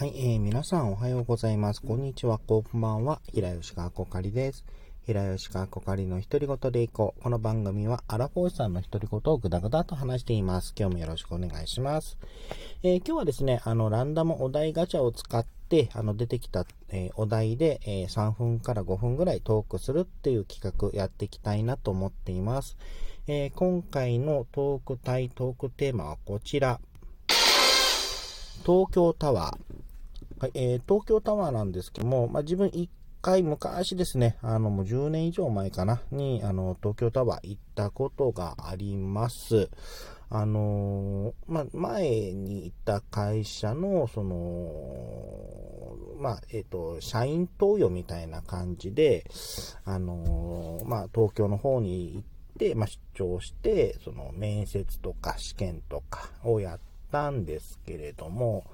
はい、えー、皆さんおはようございます。こんにちは、こんばんは。平吉川こかりです。平吉川こかりの独り言でいこう。この番組は、アラフォーさんの独り言をぐだぐだと話しています。今日もよろしくお願いします。えー、今日はですね、あの、ランダムお題ガチャを使って、あの、出てきた、えー、お題で、えー、3分から5分ぐらいトークするっていう企画やっていきたいなと思っています。え今回のトーク対トークテーマはこちら。東京タワー。はい、えー、東京タワーなんですけども、まあ、自分一回昔ですね、あの、もう10年以上前かな、に、あの、東京タワー行ったことがあります。あのー、まあ、前に行った会社の、その、まあ、えっ、ー、と、社員投与みたいな感じで、あのー、まあ、東京の方に行って、まあ、出張して、その、面接とか試験とかをやってたんですけれども、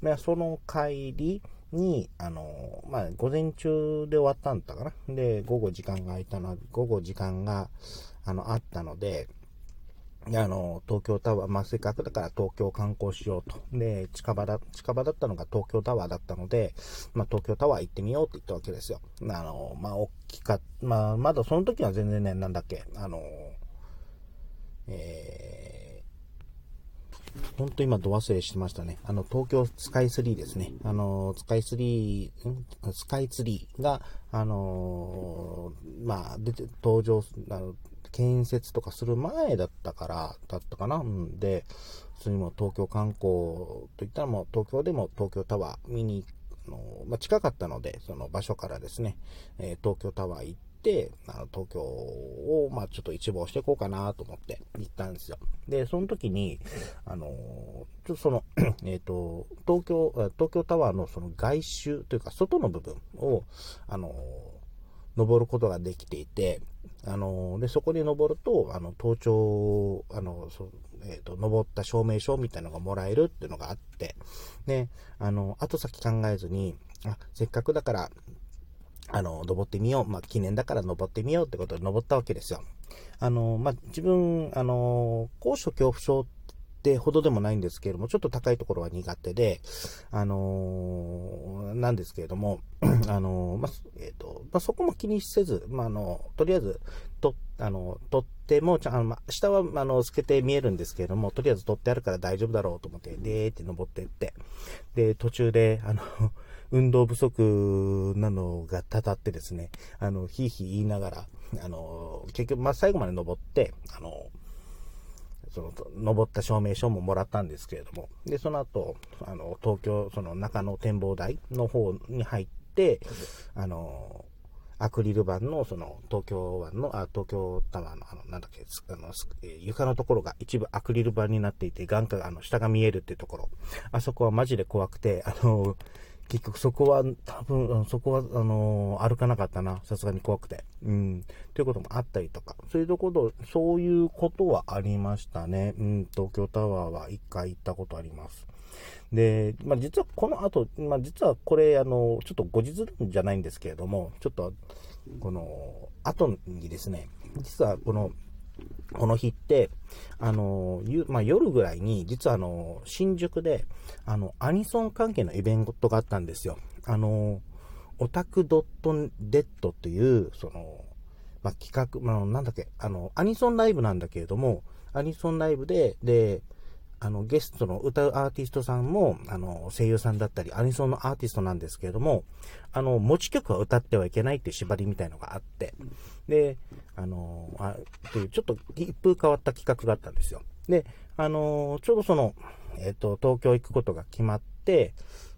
まあ、その帰りに、あの、まあ、午前中で終わったんだかな。で、午後時間が空いたの、午後時間が、あの、あったので、あの、東京タワー、まあ、せっかくだから東京観光しようと。で、近場だ、近場だったのが東京タワーだったので、まあ、東京タワー行ってみようって言ったわけですよ。あの、まあ、大きかまあ、まだその時は全然ね、なんだっけ、あの、えー本当今度忘れしてましたね。あの、東京スカイツリーですね。あの、スカイツリー、スカイツリーが、あのまあ、出て、登場、あの、建設とかする前だったから、だったかな？うんで、普通にも東京観光といったらもう東京でも東京タワー見に、あのまあ、近かったので、その場所からですね、えー、東京タワー行って、あの東京を、まあ、ちょっと一望していこうかなと思って行ったんですよ。で、その時に、あの、ちょっとその、えっ、ー、と、東京、東京タワーのその外周というか外の部分を、あの、登ることができていて、あの、で、そこに登ると、あの、登頂、あの、そえっ、ー、と、登った証明書みたいなのがもらえるっていうのがあって、で、あの、後先考えずに、あ、せっかくだから、あの、登ってみよう。まあ、記念だから登ってみようってことで登ったわけですよ。あの、まあ、自分、あの、高所恐怖症ってほどでもないんですけれども、ちょっと高いところは苦手で、あのなんですけれども、あのまあ、えっ、ー、と、まあ、そこも気にせず、まあ、あの、とりあえず、と、あの、取っても、ちゃん、ま、下は、あの、透けて見えるんですけれども、とりあえず取ってあるから大丈夫だろうと思って、でーって登ってって、で、途中で、あの、運動不足なのがたたってですね、あの、ひいひい言いながら、あの、結局、まあ、最後まで登って、あの、その、登った証明書ももらったんですけれども、で、その後、あの、東京、その中野展望台の方に入って、あの、アクリル板の、その、東京湾の、あ、東京タワーの、あの、なんだっけ、あの、床のところが一部アクリル板になっていて、眼下、あの、下が見えるっていうところ。あそこはマジで怖くて、あの、結局そこは、多分、そこは、あのー、歩かなかったな。さすがに怖くて。うん。ということもあったりとか。そういうところ、そういうことはありましたね。うん、東京タワーは一回行ったことあります。で、まあ、実はこの後、まあ、実はこれ、あの、ちょっと後日じゃないんですけれども、ちょっと、この、後にですね、実はこの、この日って、あの、ゆまあ、夜ぐらいに、実はあの、新宿で、あの、アニソン関係のイベントがあったんですよ。あの、オタクドットデッドという、その、まあ、企画、まあ、なんだっけ、あの、アニソンライブなんだけれども、アニソンライブで、で、あの、ゲストの歌うアーティストさんも、あの、声優さんだったり、アニソンのアーティストなんですけれども、あの、持ち曲は歌ってはいけないっていう縛りみたいのがあって、で、あの、あというちょっと一風変わった企画があったんですよ。で、あの、ちょうどその、えっ、と、東京行くことが決まって、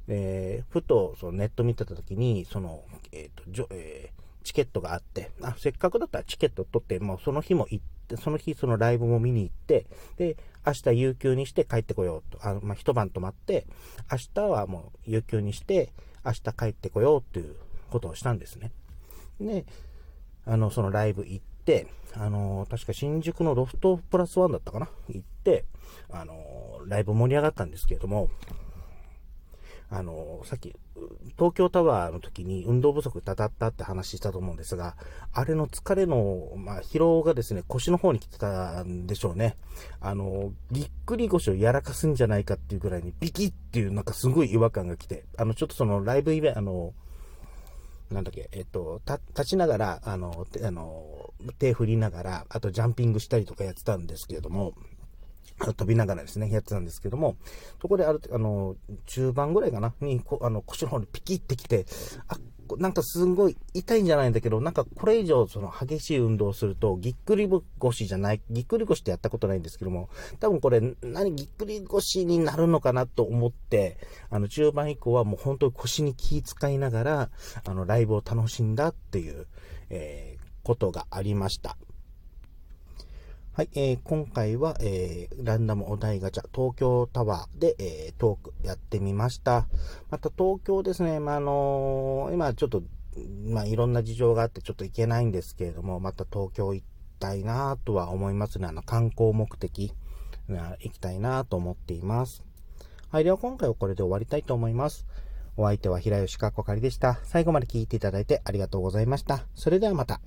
えー、ふとそのネット見てた時に、その、えっ、ー、と、えー、チケットがあって、あ、せっかくだったらチケット取って、もうその日も行って、その日そのライブも見に行って、で、明日有給にして帰ってこようと。あの、まあ、一晩泊まって、明日はもう有給にして、明日帰ってこようっていうことをしたんですね。で、あの、そのライブ行って、あの、確か新宿のロフトプラスワンだったかな？行って、あの、ライブ盛り上がったんですけれども、あの、さっき、東京タワーの時に運動不足たたったって話したと思うんですが、あれの疲れの、まあ、疲労がですね、腰の方に来てたんでしょうね。あの、ぎっくり腰をやらかすんじゃないかっていうぐらいに、ビキっていうなんかすごい違和感が来て、あの、ちょっとそのライブイベント、あの、なんだっけ、えっと、立ちながら、あの、あの、手振りながら、あとジャンピングしたりとかやってたんですけれども、飛びながらですね、やってたんですけども、そこである、あの、中盤ぐらいかな、に、こあの、腰の方にピキってきて、あ、なんかすんごい痛いんじゃないんだけど、なんかこれ以上その激しい運動をすると、ぎっくり腰じゃない、ぎっくり腰ってやったことないんですけども、多分これ何ぎっくり腰になるのかなと思って、あの中盤以降はもう本当に腰に気遣いながら、あのライブを楽しんだっていう、えー、ことがありました。はい、えー、今回は、えー、ランダムお題ガチャ、東京タワーで、えー、トークやってみました。また東京ですね、まあ、あのー、今ちょっと、まあ、いろんな事情があってちょっと行けないんですけれども、また東京行きたいなとは思いますね。あの、観光目的、行きたいなと思っています。はい、では今回はこれで終わりたいと思います。お相手は平吉かっこかりでした。最後まで聞いていただいてありがとうございました。それではまた。